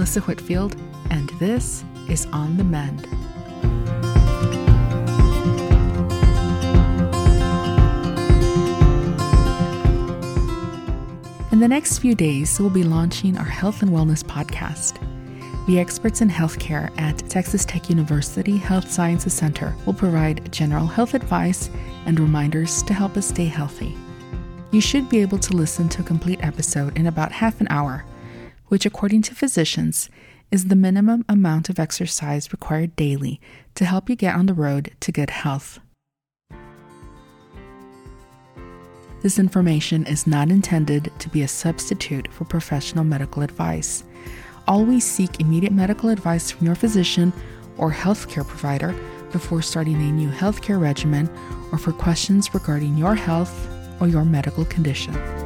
Melissa Whitfield, and this is On the Mend. In the next few days, we'll be launching our health and wellness podcast. The experts in healthcare at Texas Tech University Health Sciences Center will provide general health advice and reminders to help us stay healthy. You should be able to listen to a complete episode in about half an hour, which, according to physicians, is the minimum amount of exercise required daily to help you get on the road to good health. This information is not intended to be a substitute for professional medical advice. Always seek immediate medical advice from your physician or healthcare provider before starting a new healthcare regimen or for questions regarding your health or your medical condition.